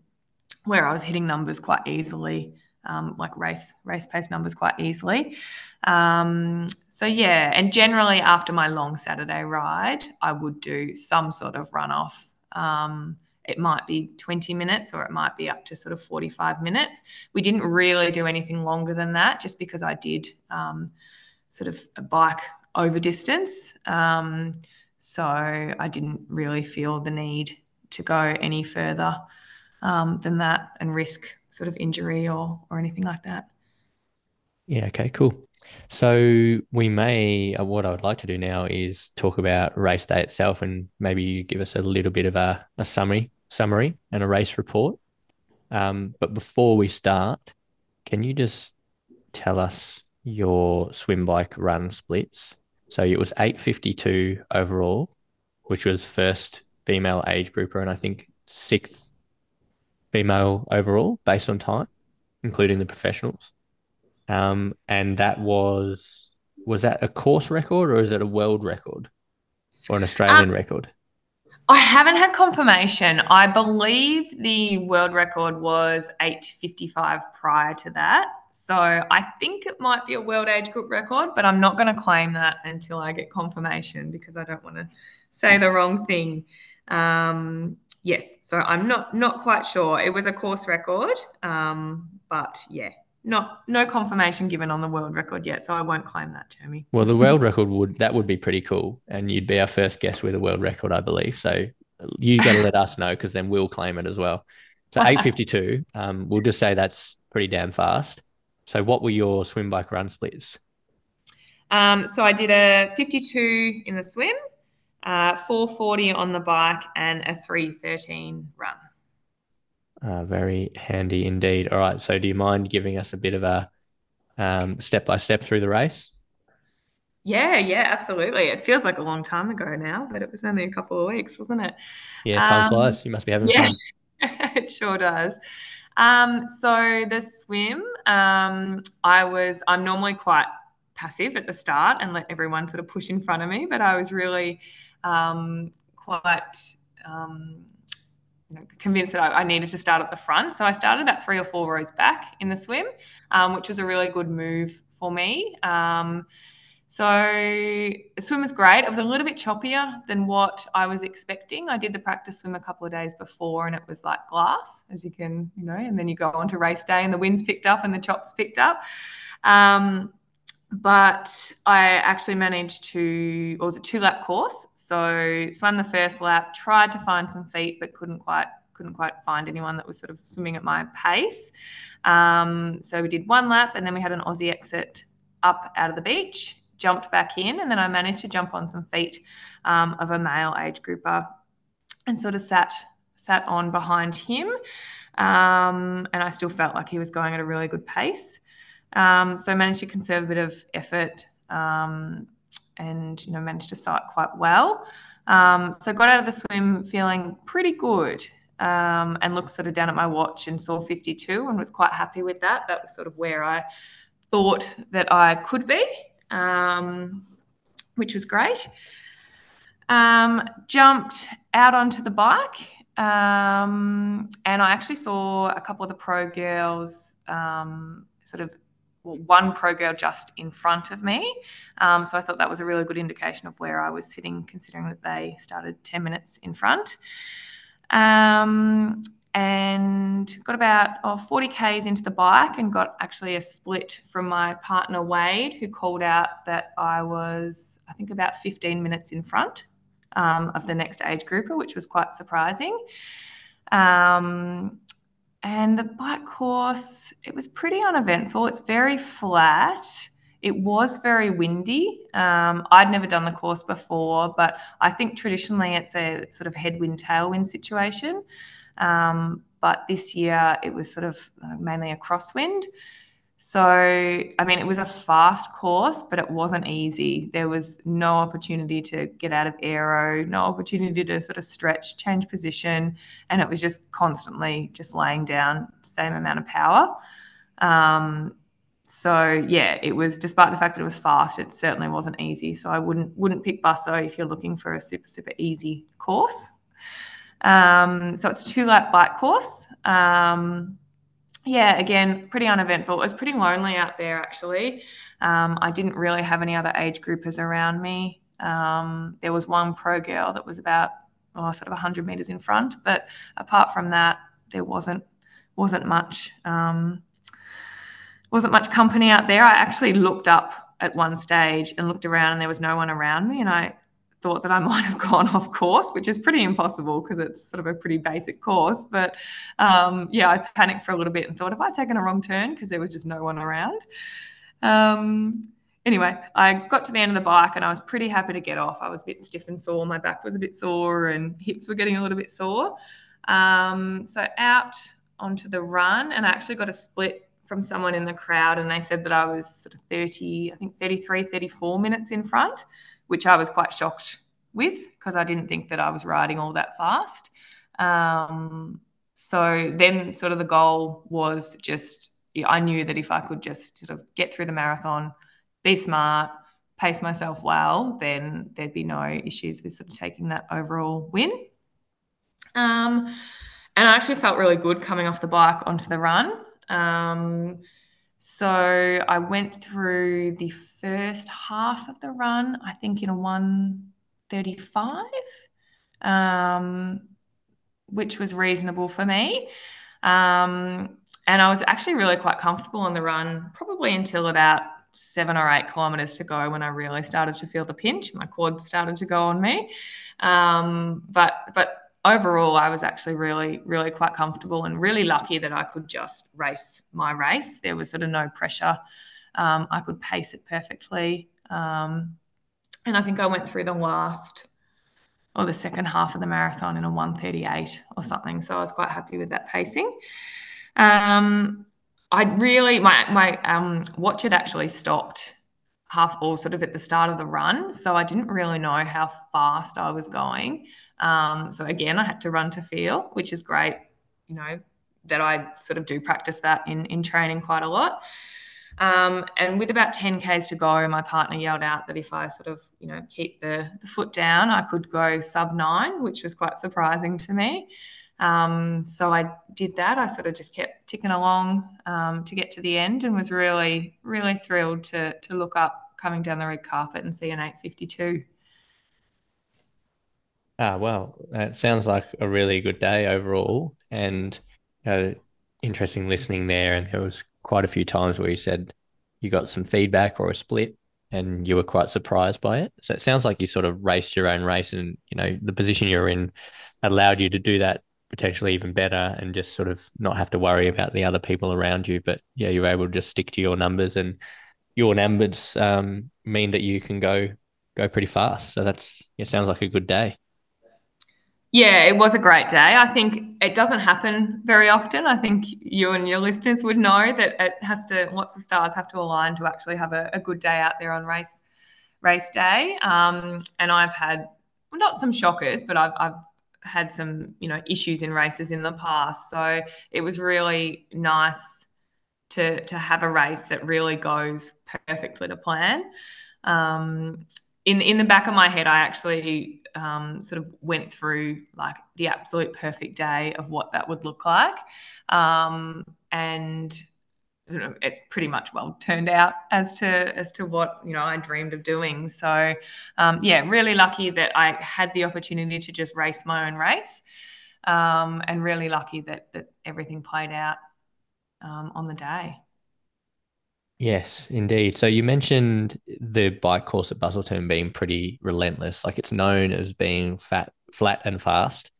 where I was hitting numbers quite easily, um, like race race pace numbers quite easily. Um, so yeah, and generally after my long Saturday ride, I would do some sort of runoff. Um, it might be 20 minutes or it might be up to sort of 45 minutes. We didn't really do anything longer than that just because I did um, sort of a bike over distance. Um, so I didn't really feel the need to go any further um, than that and risk sort of injury or or anything like that. Yeah. Okay. Cool. So we may. Uh, what I would like to do now is talk about race day itself, and maybe you give us a little bit of a, a summary, summary, and a race report. Um, but before we start, can you just tell us your swim bike run splits? So it was 852 overall, which was first female age grouper, and I think sixth female overall based on time, including the professionals. Um, and that was was that a course record or is it a world record or an Australian um, record? I haven't had confirmation. I believe the world record was 855 prior to that. So I think it might be a world age group record, but I'm not going to claim that until I get confirmation because I don't want to say the wrong thing. Um, yes, so I'm not not quite sure. It was a course record, um, but yeah, not no confirmation given on the world record yet, so I won't claim that, Jeremy. Well, the world record would that would be pretty cool, and you'd be our first guest with a world record, I believe. So you got to let us know because then we'll claim it as well. So eight fifty two, um, we'll just say that's pretty damn fast. So what were your swim bike run splits? Um, so I did a fifty two in the swim, uh, four forty on the bike, and a three thirteen run. Uh, very handy indeed. All right. So, do you mind giving us a bit of a step by step through the race? Yeah, yeah, absolutely. It feels like a long time ago now, but it was only a couple of weeks, wasn't it? Yeah, time um, flies. You must be having yeah, fun. [laughs] it sure does. Um, so the swim, um, I was. I'm normally quite passive at the start and let everyone sort of push in front of me, but I was really um, quite um, you know, convinced that I, I, needed to start at the front. So I started about three or four rows back in the swim, um, which was a really good move for me. Um, so the swim was great. It was a little bit choppier than what I was expecting. I did the practice swim a couple of days before and it was like glass, as you can, you know, and then you go on to race day and the winds picked up and the chops picked up. Um, but I actually managed to, or was a two lap course? So swam the first lap, tried to find some feet, but couldn't quite couldn't quite find anyone that was sort of swimming at my pace. Um, so we did one lap, and then we had an Aussie exit up out of the beach, jumped back in, and then I managed to jump on some feet um, of a male age grouper, and sort of sat sat on behind him. Um, and I still felt like he was going at a really good pace. Um, so I managed to conserve a bit of effort um, and you know managed to sight quite well. Um, so got out of the swim feeling pretty good um, and looked sort of down at my watch and saw 52 and was quite happy with that. That was sort of where I thought that I could be, um, which was great. Um, jumped out onto the bike and I actually saw a couple of the pro girls sort of one pro girl just in front of me. Um, so I thought that was a really good indication of where I was sitting, considering that they started 10 minutes in front. Um, and got about oh, 40 Ks into the bike and got actually a split from my partner Wade, who called out that I was, I think, about 15 minutes in front um, of the next age grouper, which was quite surprising. Um, and the bike course, it was pretty uneventful. It's very flat. It was very windy. Um, I'd never done the course before, but I think traditionally it's a sort of headwind tailwind situation. Um, but this year it was sort of uh, mainly a crosswind. So, I mean, it was a fast course, but it wasn't easy. There was no opportunity to get out of aero, no opportunity to sort of stretch, change position, and it was just constantly just laying down same amount of power. Um, so yeah, it was despite the fact that it was fast, it certainly wasn't easy. So I wouldn't wouldn't pick Busso if you're looking for a super super easy course. Um, so it's two lap bike course. Um, yeah, again, pretty uneventful. It was pretty lonely out there, actually. Um, I didn't really have any other age groupers around me. Um, there was one pro girl that was about sort of 100 meters in front, but apart from that, there wasn't wasn't much um, wasn't much company out there. I actually looked up at one stage and looked around and there was no one around me and I thought that I [laughs] might have gone off course, which is pretty impossible because it's sort of a pretty basic course. But um, yeah, I panicked for a little bit and thought, have I taken a wrong turn? Because there was just no one around. Um, anyway, I got to the end of the bike and I was pretty happy to get off. I was a bit stiff and sore. My back was a bit sore and hips were getting a little bit sore. Um, so out onto the run and I actually got a split from someone in the crowd and they said that I was sort of 30, I think 33, 34 minutes in front, which I was quite shocked with because I didn't think that I was riding all that fast. Um, so then sort of the goal was just, I knew that if I could just sort of get through the marathon, be smart, pace myself well, then there'd be no issues with sort of taking that overall win. Um, and I actually felt really good coming off the bike onto the run. Um, so I went through the first half of the run, I think in a 135, um, which was reasonable for me. Um, and I was actually really quite comfortable on the run, probably until about seven or eight kilometers to go when I really started to feel the pinch. My quads started to go on me. Um, but but overall, I was actually really, really quite comfortable and really lucky that I could just race my race. There was sort of no pressure. Um, I could pace it perfectly. Um, and I think I went through the last or the second half of the marathon in a 138 or something. So I was quite happy with that pacing. Um, I really, my, my um, watch had actually stopped half or sort of at the start of the run. So I didn't really know how fast I was going. Um, so again, I had to run to feel, which is great, you know, that I sort of do practice that in, in training quite a lot. Um, and with about 10 Ks to go, my partner yelled out that if I sort of, you know, keep the, the foot down, I could go sub nine, which was quite surprising to me. Um, so I did that. I sort of just kept ticking along um, to get to the end and was really, really thrilled to, to look up coming down the red carpet and see an 852. Ah, well, that sounds like a really good day overall, and interesting listening there. And there was quite a few times where you said you got some feedback or a split, and you were quite surprised by it. So it sounds like you sort of raced your own race, and you know the position you're in allowed you to do that potentially even better, and just sort of not have to worry about the other people around you. But yeah, you were able to just stick to your numbers, and your numbers um, mean that you can go go pretty fast. So that's it. Sounds like a good day. Yeah, it was a great day. I think it doesn't happen very often. I think you and your listeners would know that it has to lots of stars have to align to actually have a, a good day out there on race race day. Um, and I've had well, not some shockers, but I've, I've had some you know issues in races in the past. So it was really nice to to have a race that really goes perfectly to plan. Um, in in the back of my head, I actually um, sort of went through like the absolute perfect day of what that would look like, um, and you know, it's pretty much well turned out as to as to what you know I dreamed of doing. So um, yeah, really lucky that I had the opportunity to just race my own race, um, and really lucky that that everything played out um, on the day. Yes, indeed. So you mentioned the bike course at Busselton being pretty relentless. Like it's known as being fat, flat and fast,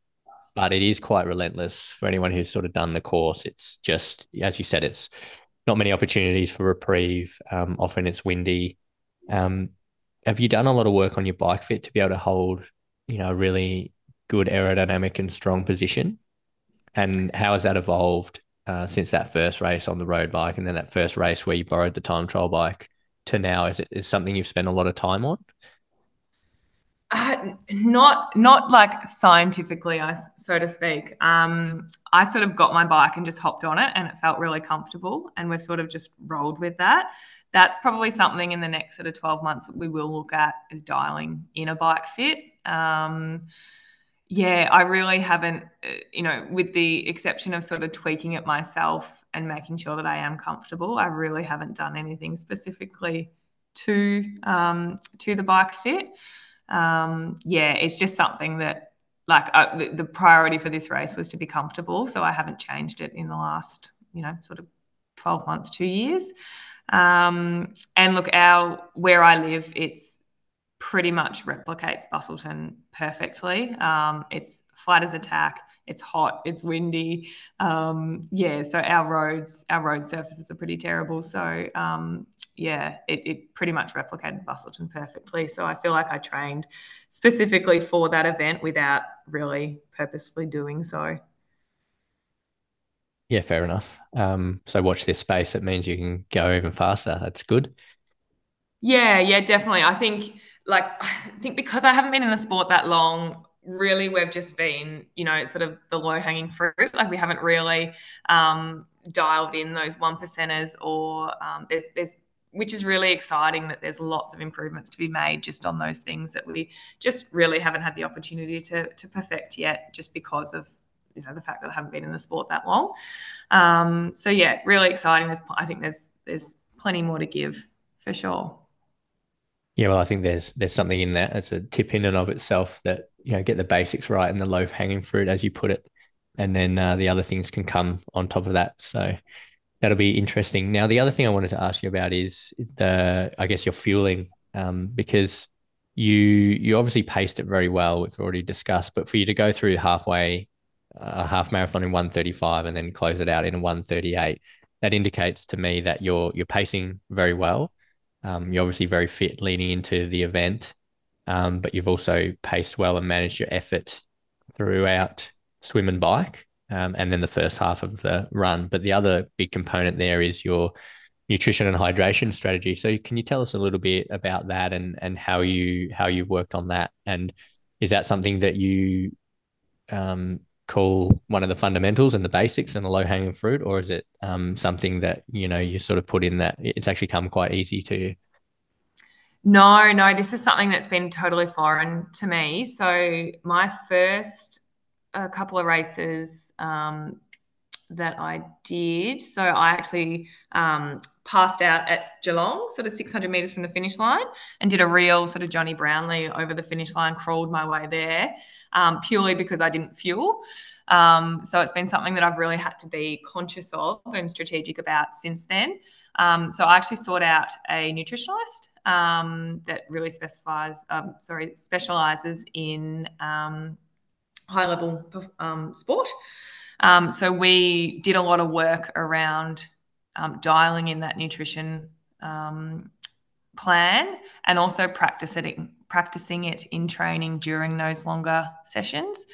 but it is quite relentless for anyone who's sort of done the course. It's just, as you said, it's not many opportunities for reprieve. Um, often it's windy. Um, have you done a lot of work on your bike fit to be able to hold, you know, a really good aerodynamic and strong position? And how has that evolved uh, since that first race on the road bike and then that first race where you borrowed the time trial bike to now? Is it is something you've spent a lot of time on? Uh, not not like scientifically, I so to speak. Um, I sort of got my bike and just hopped on it, and it felt really comfortable, and we've sort of just rolled with that. That's probably something in the next sort of twelve months that we will look at is dialing in a bike fit. Um, yeah, I really haven't, uh, you know, with the exception of sort of tweaking it myself and making sure that I am comfortable, I really haven't done anything specifically to um, to the bike fit. Um, yeah, it's just something that, like, the, priority for this race was to be comfortable, so I haven't changed it in the last, you know, sort of 12 months, two years. Um, and look, our where I live, it's pretty much replicates Busselton perfectly. Um, it's flat as a tack. It's hot. It's windy. Um, yeah, so our roads, our road surfaces are pretty terrible. So um, yeah, it, it pretty much replicated Busselton perfectly. So I feel like I trained specifically for that event without really purposefully doing so. Yeah, fair enough. Um, so watch this space. It means you can go even faster. That's good. Yeah, yeah, definitely. I think like [sighs] I think because I haven't been in the sport that long, really we've just been, you know, sort of the low hanging fruit. Like we haven't really um, dialed in those one percenters or um, there's there's which is really exciting that there's lots of improvements to be made just on those things that we just really haven't had the opportunity to to perfect yet just because of you know the fact that I haven't been in the sport that long. Um, so yeah, really exciting. There's I think there's there's plenty more to give for sure. Yeah, well, I think there's there's something in that. It's a tip in and of itself that you know get the basics right and the loaf hanging fruit, as you put it, and then uh, the other things can come on top of that. So that'll be interesting. Now, the other thing I wanted to ask you about is the I guess your fueling, um, because you you obviously paced it very well. We've already discussed, but for you to go through halfway a half marathon in 135 and then close it out in 138, that indicates to me that you're you're pacing very well. Um, you're obviously very fit leading into the event, um, but you've also paced well and managed your effort throughout swim and bike, um, and then the first half of the run. But the other big component there is your nutrition and hydration strategy. So can you tell us a little bit about that and and how you how you've worked on that? And is that something that you um, call one of the fundamentals and the basics and the low hanging fruit, or is it um, something that you know you sort of put in that it's actually come quite easy to you? No, no, this is something that's been totally foreign to me. So my first a couple of races um, that I did. So I actually um, passed out at Geelong, sort of 600 metres from the finish line, and did a real sort of Jonny Brownlee over the finish line, crawled my way there um, purely because I didn't fuel. Um, so it's been something that I've really had to be conscious of and strategic about since then. Um, so I actually sought out a nutritionist um, that really specifies, um, sorry, specializes in um, high level sport. so we did a lot of work around dialing in that nutrition plan and also practicing practicing it in training during those longer sessions.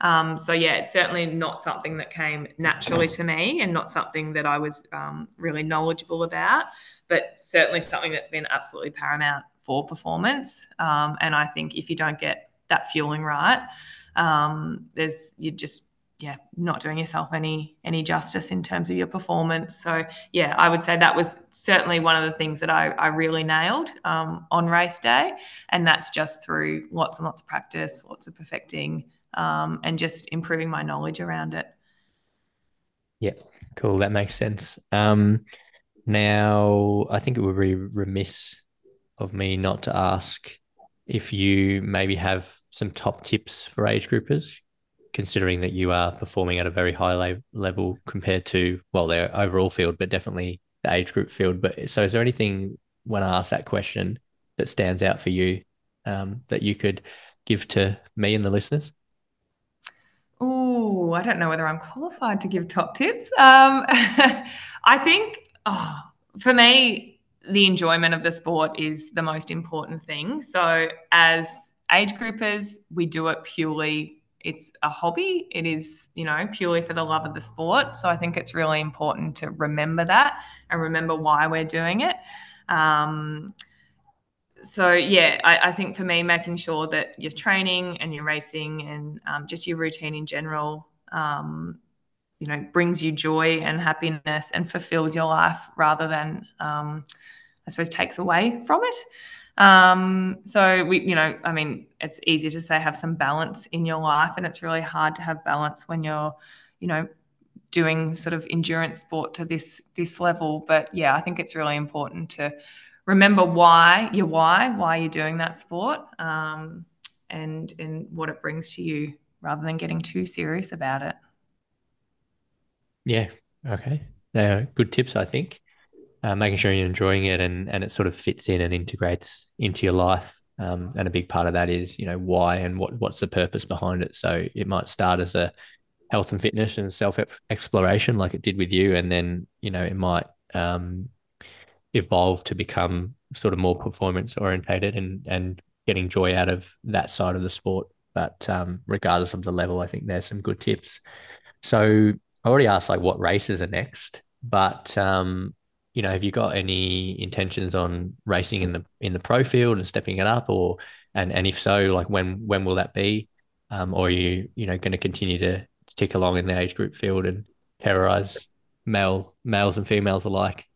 Um, so yeah, it's certainly not something that came naturally to me and not something that I was um, really knowledgeable about, but certainly something that's been absolutely paramount for performance. Um, and I think if you don't get that fueling right, um, there's you just yeah not doing yourself any any justice in terms of your performance. So yeah i would say that was certainly one of the things that i, I really nailed um, on race day. And that's just through lots and lots of practice lots of perfecting um, and just improving my knowledge around it. Yeah cool. That makes sense. Um, now i think it would be remiss of me not to ask if you maybe have some top tips for age groupers considering that you are performing at a very high le- level compared to well their overall field, but definitely the age group field. But so, is there anything when I ask that question that stands out for you um, that you could give to me and the listeners? Oh, I don't know whether I'm qualified to give top tips. Um, [laughs] I think oh, for me, the enjoyment of the sport is the most important thing. So, as age groupers, we do it purely it's a hobby. It is, you know, purely for the love of the sport. So I think it's really important to remember that and remember why we're doing it. Um, so yeah, I, I, think for me, making sure that your training and your racing and um, just your routine in general, um, you know, brings you joy and happiness and fulfills your life rather than, um, I suppose, takes away from it. Um, so we, you know, I mean, it's easy to say have some balance in your life, and it's really hard to have balance when you're, you know, doing sort of endurance sport to this this level. But yeah, I think it's really important to remember why your why, why you're doing that sport, um, and and what it brings to you, rather than getting too serious about it. Yeah. Okay. they're good tips, I think. Uh, making sure you're enjoying it and and it sort of fits in and integrates into your life. Um, and a big part of that is, you know, why and what what's the purpose behind it. So it might start as a health and fitness and self exploration, like it did with you, and then you know it might um, evolve to become sort of more performance orientated and and getting joy out of that side of the sport. But um, regardless of the level, I think there's some good tips. So I already asked like what races are next, but um, you know, have you got any intentions on racing in the in the pro field and stepping it up, or and and if so, like when when will that be? Um, or are you you know going to continue to tick along in the age group field and terrorize male males and females alike?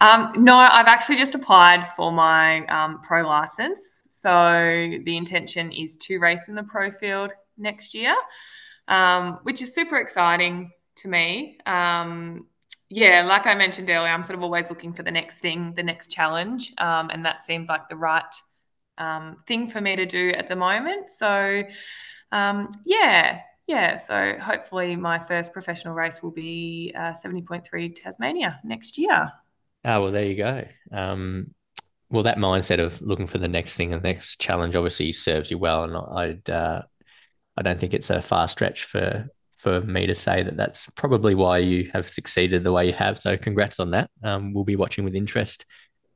Um, no, I've actually just applied for my um, pro license. So the intention is to race in the pro field next year, um, which is super exciting to me. Um, yeah, like I mentioned earlier, I'm sort of always looking for the next thing, the next challenge. Um, and that seems like the right um, thing for me to do at the moment. So, yeah, yeah, so hopefully my first professional race will be uh, 70.3 Tasmania next year. Oh, well, there you go. Um, well, that mindset of looking for the next thing, the next challenge, obviously serves you well, and I'd uh, I don't think it's a far stretch for for me to say that that's probably why you have succeeded the way you have. So, congrats on that. Um, we'll be watching with interest,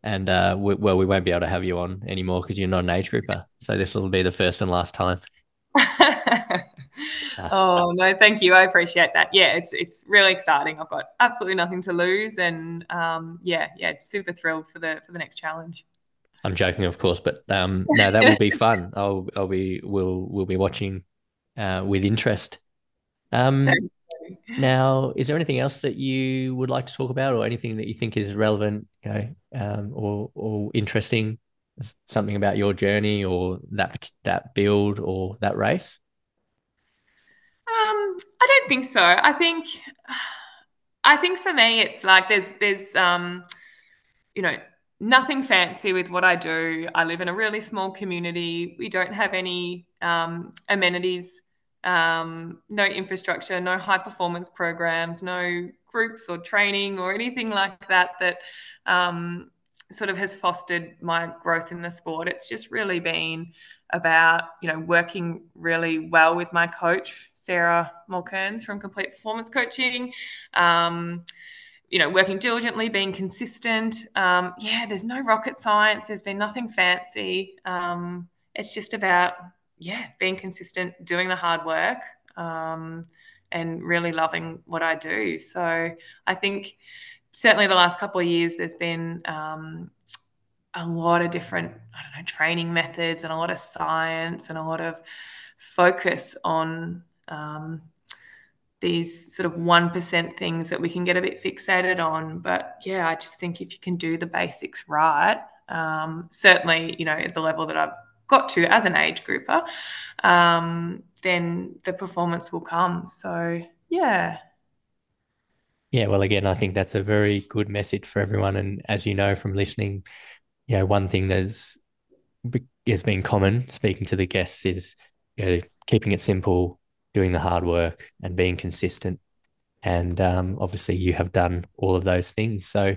and uh, we, well, we won't be able to have you on anymore because you're not an age grouper. So this will be the first and last time. [laughs] oh no, thank you. I appreciate that. Yeah, it's it's really exciting. I've got absolutely nothing to lose, and um, yeah, yeah, super thrilled for the for the next challenge. I'm joking, of course, but um, no, that will be [laughs] fun. I'll I'll be we'll we'll be watching uh, with interest. Um, now, is there anything else that you would like to talk about, or anything that you think is relevant, you know, um, or or interesting? Something about your journey, or that that build, or that race? Um, I don't think so. I think, I think for me, it's like there's there's um, you know, nothing fancy with what I do. I live in a really small community. We don't have any um, amenities, um, no infrastructure, no high performance programs, no groups or training or anything like that that um, sort of has fostered my growth in the sport. It's just really been about you know working really well with my coach Sarah Mulkerns from Complete Performance Coaching. Um, you know, working diligently, being consistent. Um, yeah, there's no rocket science. There's been nothing fancy. Um, it's just about yeah, being consistent, doing the hard work, um, and really loving what I do. So I think certainly the last couple of years, there's been um, a lot of different, I don't know, training methods and a lot of science and a lot of focus on um, these sort of 1% things that we can get a bit fixated on. But yeah, I just think if you can do the basics right, um, certainly, you know, at the level that I've got to as an age grouper, um, then the performance will come. So yeah. Yeah, well, again, I think that's a very good message for everyone. And as you know from listening, you know, one thing that's has been common speaking to the guests is you know keeping it simple, doing the hard work, and being consistent. And um, obviously, you have done all of those things. So,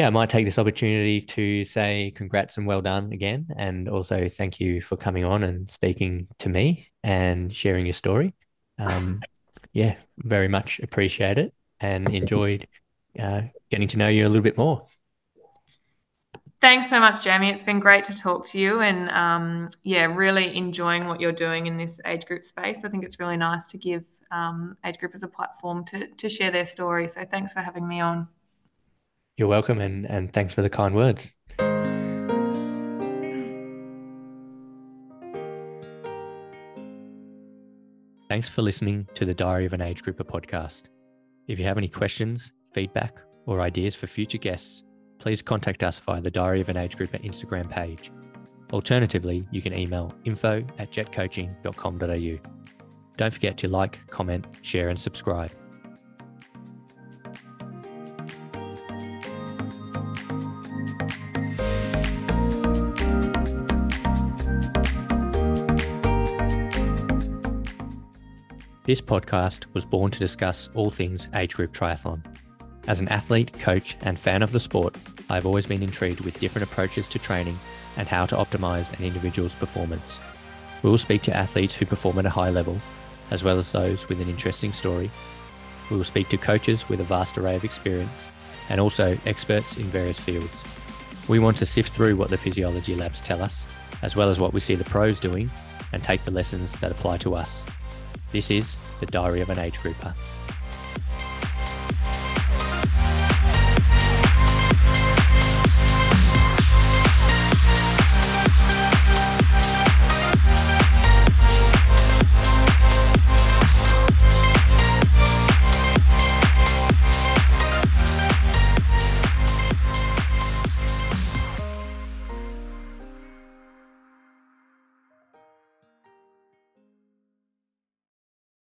yeah, I might take this opportunity to say congrats and well done again, and also thank you for coming on and speaking to me and sharing your story. Um, [laughs] yeah, very much appreciate it and enjoyed uh, getting to know you a little bit more. Thanks so much, Jamie. It's been great to talk to you, and um, yeah, really enjoying what you're doing in this age group space. I think it's really nice to give um, age groupers a platform to to share their story. So thanks for having me on. You're welcome, and and thanks for the kind words. Thanks for listening to the Diary of an Age Grouper podcast. If you have any questions, feedback, or ideas for future guests please contact us via the Diary of an Age Grouper Instagram page. Alternatively, you can email info at jetcoaching.com.au. Don't forget to like, comment, share, and subscribe. This podcast was born to discuss all things age group triathlon. As an athlete, coach, and fan of the sport, I've always been intrigued with different approaches to training and how to optimize an individual's performance. We will speak to athletes who perform at a high level, as well as those with an interesting story. We will speak to coaches with a vast array of experience, and also experts in various fields. We want to sift through what the physiology labs tell us, as well as what we see the pros doing, and take the lessons that apply to us. This is the Diary of an Age Grouper.